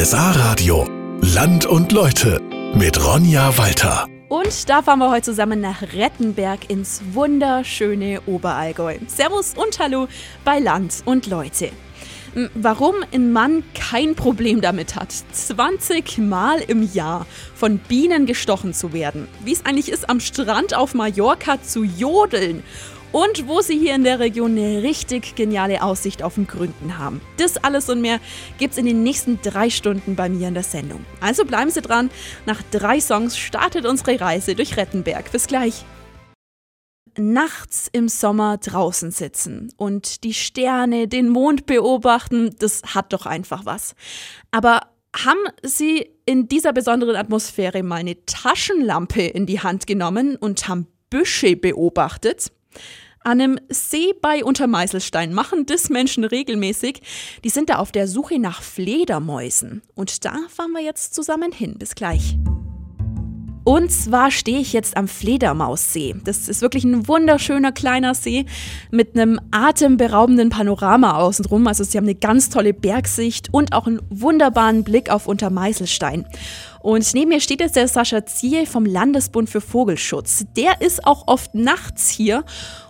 RSA Radio. Land und Leute mit Ronja Walter. Und da fahren wir heute zusammen nach Rettenberg ins wunderschöne Oberallgäu. Servus und Hallo bei Land und Leute. Warum ein Mann kein Problem damit hat, 20 Mal im Jahr von Bienen gestochen zu werden, wie es eigentlich ist, am Strand auf Mallorca zu jodeln und wo sie hier in der Region eine richtig geniale Aussicht auf den Gründen haben. Das alles und mehr gibt's in den nächsten drei Stunden bei mir in der Sendung. Also bleiben Sie dran. Nach drei Songs startet unsere Reise durch Rettenberg. Bis gleich nachts im Sommer draußen sitzen und die Sterne, den Mond beobachten, das hat doch einfach was. Aber haben Sie in dieser besonderen Atmosphäre mal eine Taschenlampe in die Hand genommen und haben Büsche beobachtet? An einem See bei Untermeißelstein machen das Menschen regelmäßig. Die sind da auf der Suche nach Fledermäusen. Und da fahren wir jetzt zusammen hin. Bis gleich. Und zwar stehe ich jetzt am Fledermaussee. Das ist wirklich ein wunderschöner kleiner See mit einem atemberaubenden Panorama außenrum. Also sie haben eine ganz tolle Bergsicht und auch einen wunderbaren Blick auf Untermeißelstein. Und neben mir steht jetzt der Sascha Ziehe vom Landesbund für Vogelschutz. Der ist auch oft nachts hier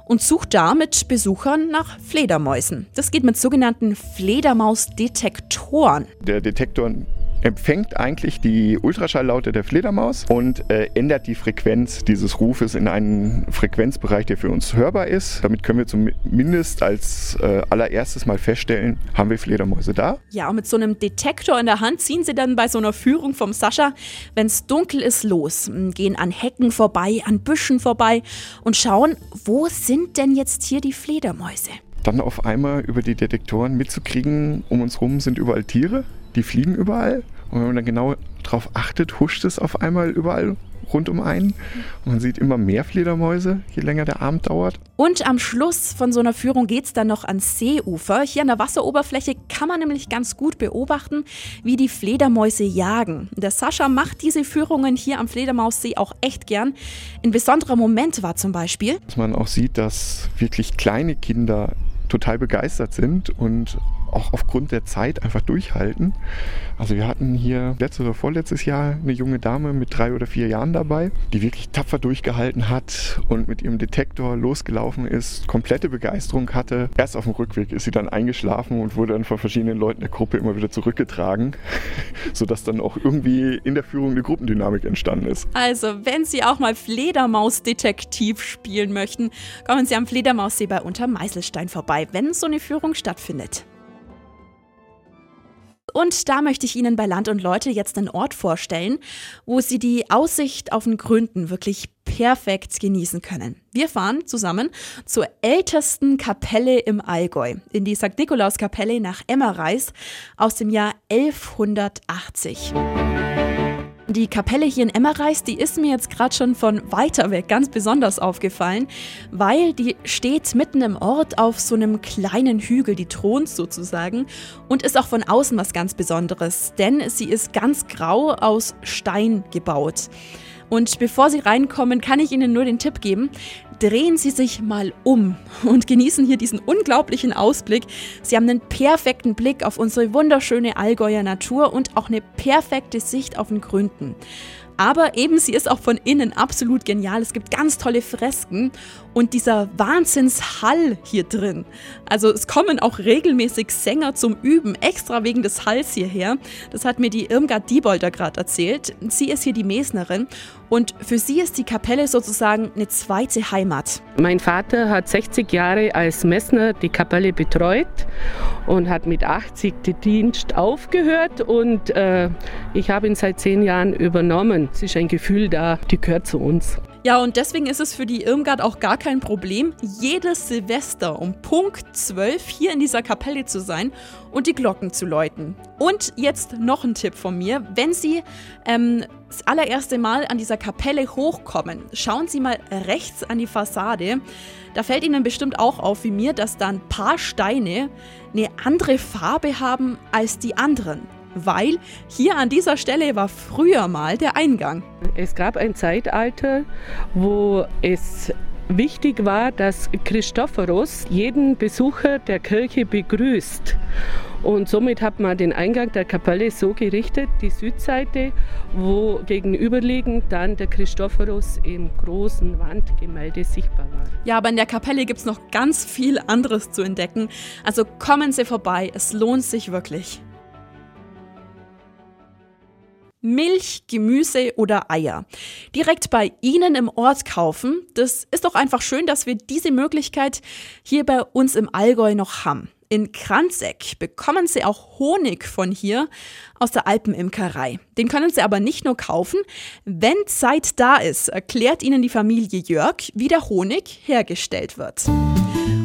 und sucht da mit Besuchern nach Fledermäusen. Das geht mit sogenannten Fledermausdetektoren. Der Detektor empfängt eigentlich die Ultraschalllaute der Fledermaus und äh, ändert die Frequenz dieses Rufes in einen Frequenzbereich, der für uns hörbar ist. Damit können wir zumindest als äh, allererstes mal feststellen, haben wir Fledermäuse da. Ja, und mit so einem Detektor in der Hand ziehen sie dann bei so einer Führung vom Sascha, wenn es dunkel ist, los, gehen an Hecken vorbei, an Büschen vorbei und schauen, wo sind denn jetzt hier die Fledermäuse? Dann auf einmal über die Detektoren mitzukriegen, um uns rum sind überall Tiere die fliegen überall. Und wenn man dann genau darauf achtet, huscht es auf einmal überall rund um einen. Und man sieht immer mehr Fledermäuse, je länger der Abend dauert. Und am Schluss von so einer Führung geht es dann noch ans Seeufer. Hier an der Wasseroberfläche kann man nämlich ganz gut beobachten, wie die Fledermäuse jagen. Der Sascha macht diese Führungen hier am Fledermaussee auch echt gern. Ein besonderer Moment war zum Beispiel, dass man auch sieht, dass wirklich kleine Kinder total begeistert sind und auch aufgrund der Zeit einfach durchhalten. Also wir hatten hier letztes oder vorletztes Jahr eine junge Dame mit drei oder vier Jahren dabei, die wirklich tapfer durchgehalten hat und mit ihrem Detektor losgelaufen ist, komplette Begeisterung hatte. Erst auf dem Rückweg ist sie dann eingeschlafen und wurde dann von verschiedenen Leuten der Gruppe immer wieder zurückgetragen, sodass dann auch irgendwie in der Führung eine Gruppendynamik entstanden ist. Also, wenn Sie auch mal Fledermaus-Detektiv spielen möchten, kommen Sie am Fledermaussee bei Untermeißelstein vorbei, wenn so eine Führung stattfindet. Und da möchte ich Ihnen bei Land und Leute jetzt einen Ort vorstellen, wo Sie die Aussicht auf den Gründen wirklich perfekt genießen können. Wir fahren zusammen zur ältesten Kapelle im Allgäu, in die St. Nikolaus-Kapelle nach Emmereis aus dem Jahr 1180. Die Kapelle hier in Emmereis, die ist mir jetzt gerade schon von weiter weg ganz besonders aufgefallen, weil die steht mitten im Ort auf so einem kleinen Hügel, die thront sozusagen und ist auch von außen was ganz Besonderes, denn sie ist ganz grau aus Stein gebaut. Und bevor Sie reinkommen, kann ich Ihnen nur den Tipp geben, drehen Sie sich mal um und genießen hier diesen unglaublichen Ausblick. Sie haben einen perfekten Blick auf unsere wunderschöne Allgäuer Natur und auch eine perfekte Sicht auf den Gründen. Aber eben, sie ist auch von innen absolut genial. Es gibt ganz tolle Fresken und dieser Wahnsinnshall hier drin. Also es kommen auch regelmäßig Sänger zum Üben, extra wegen des Halls hierher. Das hat mir die Irmgard Diebolder gerade erzählt. Sie ist hier die Mesnerin und für sie ist die Kapelle sozusagen eine zweite Heimat. Mein Vater hat 60 Jahre als Messner die Kapelle betreut und hat mit 80 den Dienst aufgehört und äh, ich habe ihn seit zehn Jahren übernommen. Es ist ein Gefühl da, die gehört zu uns. Ja, und deswegen ist es für die Irmgard auch gar kein Problem, jedes Silvester um Punkt 12 hier in dieser Kapelle zu sein und die Glocken zu läuten. Und jetzt noch ein Tipp von mir. Wenn Sie ähm, das allererste Mal an dieser Kapelle hochkommen, schauen Sie mal rechts an die Fassade. Da fällt Ihnen bestimmt auch auf wie mir, dass da ein paar Steine eine andere Farbe haben als die anderen weil hier an dieser Stelle war früher mal der Eingang. Es gab ein Zeitalter, wo es wichtig war, dass Christophorus jeden Besucher der Kirche begrüßt. Und somit hat man den Eingang der Kapelle so gerichtet, die Südseite, wo gegenüberliegend dann der Christophorus im großen Wandgemälde sichtbar war. Ja, aber in der Kapelle gibt es noch ganz viel anderes zu entdecken. Also kommen Sie vorbei, es lohnt sich wirklich. Milch, Gemüse oder Eier. Direkt bei Ihnen im Ort kaufen. Das ist doch einfach schön, dass wir diese Möglichkeit hier bei uns im Allgäu noch haben. In Kranzeck bekommen Sie auch Honig von hier aus der Alpenimkerei. Den können Sie aber nicht nur kaufen. Wenn Zeit da ist, erklärt Ihnen die Familie Jörg, wie der Honig hergestellt wird.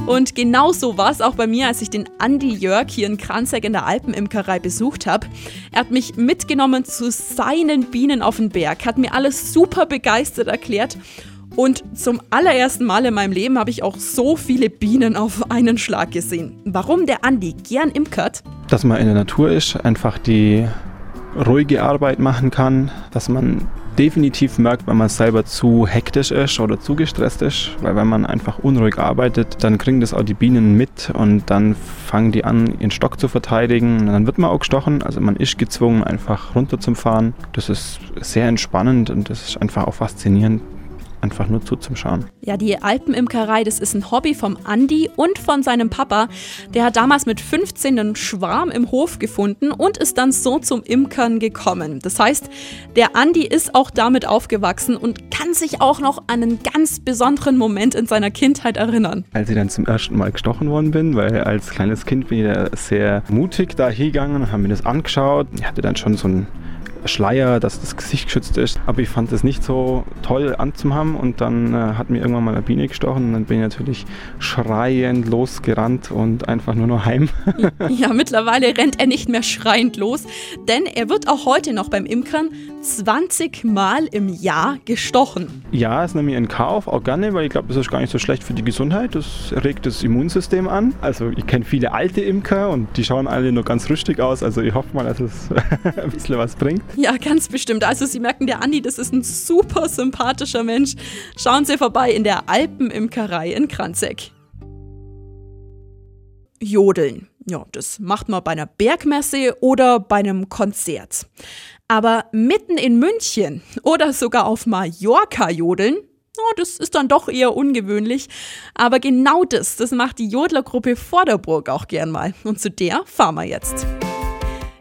Und genauso war es auch bei mir, als ich den Andi Jörg hier in Kranzeck in der Alpenimkerei besucht habe. Er hat mich mitgenommen zu seinen Bienen auf den Berg, hat mir alles super begeistert erklärt. Und zum allerersten Mal in meinem Leben habe ich auch so viele Bienen auf einen Schlag gesehen. Warum der Andi gern imkert? Dass man in der Natur ist, einfach die ruhige Arbeit machen kann, dass man definitiv merkt, wenn man selber zu hektisch ist oder zu gestresst ist, weil wenn man einfach unruhig arbeitet, dann kriegen das auch die Bienen mit und dann fangen die an, ihren Stock zu verteidigen und dann wird man auch gestochen, also man ist gezwungen, einfach runter zum Fahren. Das ist sehr entspannend und das ist einfach auch faszinierend, einfach nur zuzuschauen. Ja, die Alpenimkerei, das ist ein Hobby vom Andi und von seinem Papa. Der hat damals mit 15 einen Schwarm im Hof gefunden und ist dann so zum Imkern gekommen. Das heißt, der Andi ist auch damit aufgewachsen und kann sich auch noch an einen ganz besonderen Moment in seiner Kindheit erinnern. Als ich dann zum ersten Mal gestochen worden bin, weil als kleines Kind bin ich da sehr mutig da hingegangen und habe mir das angeschaut. Ich hatte dann schon so ein Schleier, dass das Gesicht geschützt ist. Aber ich fand es nicht so toll anzuhaben und dann äh, hat mir irgendwann mal eine Biene gestochen und dann bin ich natürlich schreiend losgerannt und einfach nur noch heim. ja, mittlerweile rennt er nicht mehr schreiend los, denn er wird auch heute noch beim Imkern 20 Mal im Jahr gestochen. Ja, es nehme ich in Kauf, auch gerne, weil ich glaube, das ist gar nicht so schlecht für die Gesundheit. Das regt das Immunsystem an. Also ich kenne viele alte Imker und die schauen alle nur ganz rüstig aus. Also ich hoffe mal, dass es ein bisschen was bringt. Ja, ganz bestimmt. Also Sie merken, der Andi, das ist ein super sympathischer Mensch. Schauen Sie vorbei in der Alpenimkerei in Kranzeck. Jodeln. Ja, das macht man bei einer Bergmesse oder bei einem Konzert. Aber mitten in München oder sogar auf Mallorca jodeln, oh, das ist dann doch eher ungewöhnlich. Aber genau das, das macht die Jodlergruppe Vorderburg auch gern mal. Und zu der fahren wir jetzt.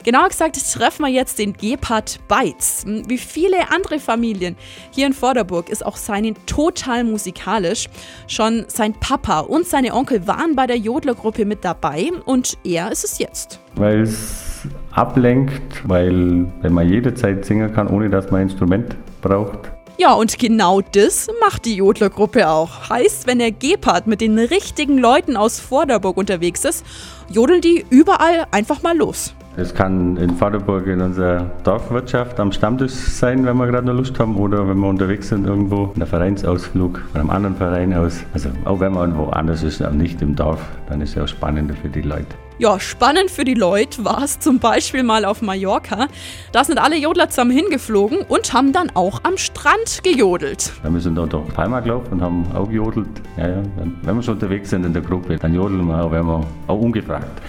Genauer gesagt treffen wir jetzt den Gebhard Beitz. Wie viele andere Familien hier in Vorderburg ist auch seinen total musikalisch. Schon sein Papa und seine Onkel waren bei der Jodlergruppe mit dabei und er ist es jetzt. Weil es ablenkt, weil wenn man jederzeit singen kann, ohne dass man ein Instrument braucht. Ja, und genau das macht die Jodlergruppe auch. Heißt, wenn der Gebhard mit den richtigen Leuten aus Vorderburg unterwegs ist, jodeln die überall einfach mal los. Es kann in Vaterburg in unserer Dorfwirtschaft am Stammtisch sein, wenn wir gerade noch Lust haben, oder wenn wir unterwegs sind irgendwo, in einem Vereinsausflug von einem anderen Verein aus. Also auch wenn man woanders ist, auch nicht im Dorf, dann ist es ja auch spannender für die Leute. Ja, spannend für die Leute war es zum Beispiel mal auf Mallorca. Da sind alle Jodler zusammen hingeflogen und haben dann auch am Strand gejodelt. Ja, wir sind da durch Palma gelaufen und haben auch gejodelt. Ja, ja, wenn wir schon unterwegs sind in der Gruppe, dann jodeln wir auch, wenn wir auch ungefragt.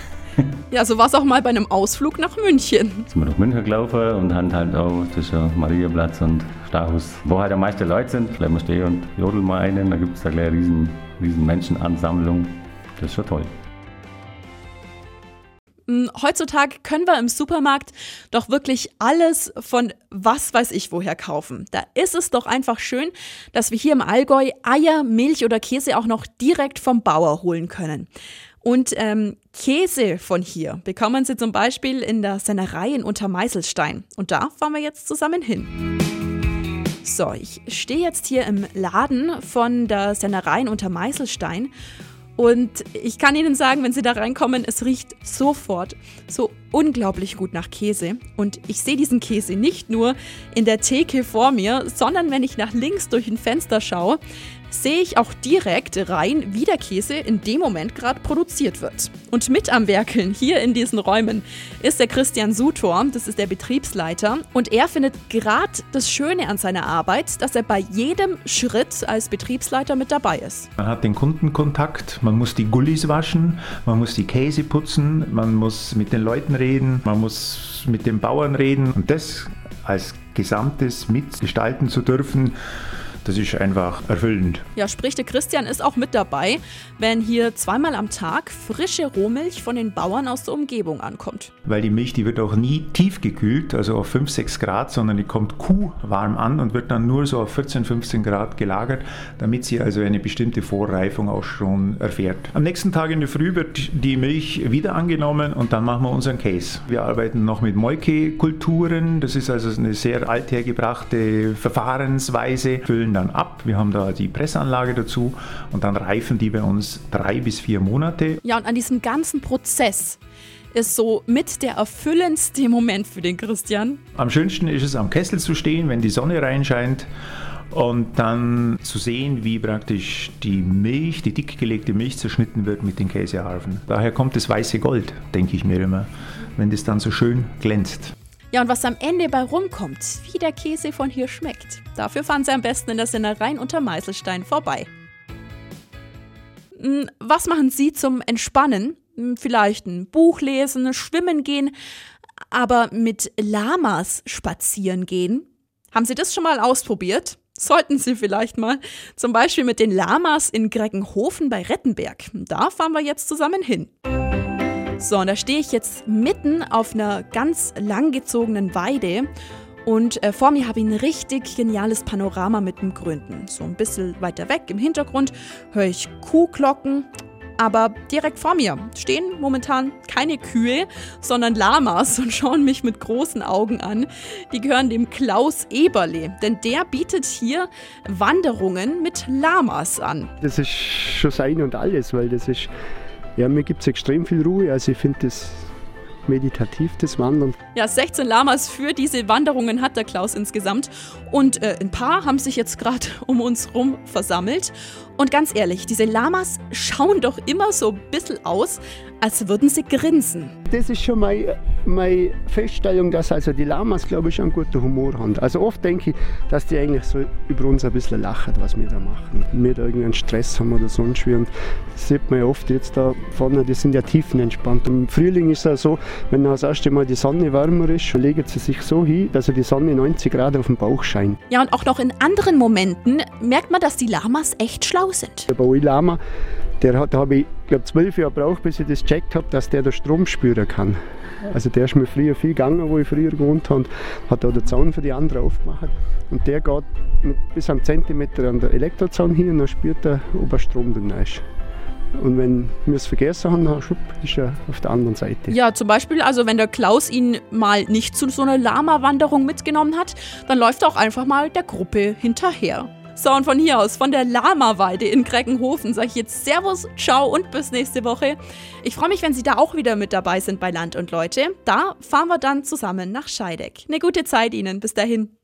Ja, so war es auch mal bei einem Ausflug nach München. Sind wir nach München gelaufen und haben halt auch zwischen Mariaplatz und Stachus, wo halt am meisten Leute sind, bleiben wir stehen und jodeln mal einen. Da gibt es da gleich eine riesen, riesen Menschenansammlung. Das ist schon toll. Hm, heutzutage können wir im Supermarkt doch wirklich alles von was weiß ich woher kaufen. Da ist es doch einfach schön, dass wir hier im Allgäu Eier, Milch oder Käse auch noch direkt vom Bauer holen können. Und ähm, Käse von hier bekommen Sie zum Beispiel in der Sennerei in Untermeißelstein. Und da fahren wir jetzt zusammen hin. So, ich stehe jetzt hier im Laden von der Sennerei in Untermeißelstein und ich kann Ihnen sagen, wenn Sie da reinkommen, es riecht sofort so unglaublich gut nach Käse. Und ich sehe diesen Käse nicht nur in der Theke vor mir, sondern wenn ich nach links durch ein Fenster schaue, sehe ich auch direkt rein, wie der Käse in dem Moment gerade produziert wird. Und mit am Werkeln hier in diesen Räumen ist der Christian Sutor, das ist der Betriebsleiter. Und er findet gerade das Schöne an seiner Arbeit, dass er bei jedem Schritt als Betriebsleiter mit dabei ist. Man hat den Kundenkontakt, man muss die Gullis waschen, man muss die Käse putzen, man muss mit den Leuten reden, man muss mit den Bauern reden. Und das als Gesamtes mitgestalten zu dürfen, das ist einfach erfüllend. Ja, sprich, der Christian ist auch mit dabei, wenn hier zweimal am Tag frische Rohmilch von den Bauern aus der Umgebung ankommt. Weil die Milch, die wird auch nie tiefgekühlt, also auf 5, 6 Grad, sondern die kommt kuhwarm an und wird dann nur so auf 14, 15 Grad gelagert, damit sie also eine bestimmte Vorreifung auch schon erfährt. Am nächsten Tag in der Früh wird die Milch wieder angenommen und dann machen wir unseren Case. Wir arbeiten noch mit Molke-Kulturen, das ist also eine sehr althergebrachte Verfahrensweise, füllen dann ab. Wir haben da die Pressanlage dazu und dann reifen die bei uns drei bis vier Monate. Ja, und an diesem ganzen Prozess ist so mit der erfüllendste Moment für den Christian. Am schönsten ist es, am Kessel zu stehen, wenn die Sonne reinscheint und dann zu sehen, wie praktisch die Milch, die dickgelegte Milch zerschnitten wird mit den Käseharfen. Daher kommt das weiße Gold, denke ich mir immer, wenn das dann so schön glänzt. Ja, und was am Ende bei rumkommt, wie der Käse von hier schmeckt, dafür fahren Sie am besten in der Sinnereien unter Meißelstein vorbei. Hm, was machen Sie zum Entspannen? Hm, vielleicht ein Buch lesen, schwimmen gehen, aber mit Lamas spazieren gehen? Haben Sie das schon mal ausprobiert? Sollten Sie vielleicht mal. Zum Beispiel mit den Lamas in Greggenhofen bei Rettenberg. Da fahren wir jetzt zusammen hin. So, und da stehe ich jetzt mitten auf einer ganz langgezogenen Weide und äh, vor mir habe ich ein richtig geniales Panorama mit dem Gründen. So ein bisschen weiter weg im Hintergrund höre ich Kuhglocken, aber direkt vor mir stehen momentan keine Kühe, sondern Lamas und schauen mich mit großen Augen an. Die gehören dem Klaus Eberle, denn der bietet hier Wanderungen mit Lamas an. Das ist schon sein und alles, weil das ist ja, mir gibt es extrem viel Ruhe. Also ich finde das meditativ, das Wandern. Ja, 16 Lamas für diese Wanderungen hat der Klaus insgesamt. Und äh, ein paar haben sich jetzt gerade um uns rum versammelt. Und ganz ehrlich, diese Lamas schauen doch immer so ein bisschen aus, als würden sie grinsen. Das ist schon meine, meine Feststellung, dass also die Lamas, glaube ich, einen guten Humor haben. Also oft denke ich, dass die eigentlich so über uns ein bisschen lachen, was wir da machen. Wir da irgendeinen Stress haben oder sonst wie. Und das sieht man ja oft jetzt da vorne, die sind ja tiefenentspannt. Im Frühling ist es ja so, wenn das erste Mal die Sonne wärmer ist, legen sie sich so hin, dass die Sonne 90 Grad auf dem Bauch scheint. Ja, und auch noch in anderen Momenten merkt man, dass die Lamas echt schlau sind. Der Bowie Lama, der hat, da habe ich glaube zwölf Jahre gebraucht, bis ich das gecheckt habe, dass der den Strom spüren kann. Also der ist mir früher viel gegangen, wo ich früher gewohnt habe, hat da den Zaun für die anderen aufgemacht. Und der geht mit bis am Zentimeter an der Elektrozaun hin und dann spürt er, ob er Strom drin ist. Und wenn wir es vergessen haben, dann schupp, ist er auf der anderen Seite. Ja, zum Beispiel, also wenn der Klaus ihn mal nicht zu so einer Lama-Wanderung mitgenommen hat, dann läuft er auch einfach mal der Gruppe hinterher. So, und von hier aus, von der Lama-Weide in Greckenhofen, sage ich jetzt Servus, ciao und bis nächste Woche. Ich freue mich, wenn Sie da auch wieder mit dabei sind bei Land und Leute. Da fahren wir dann zusammen nach Scheideck. Eine gute Zeit Ihnen. Bis dahin.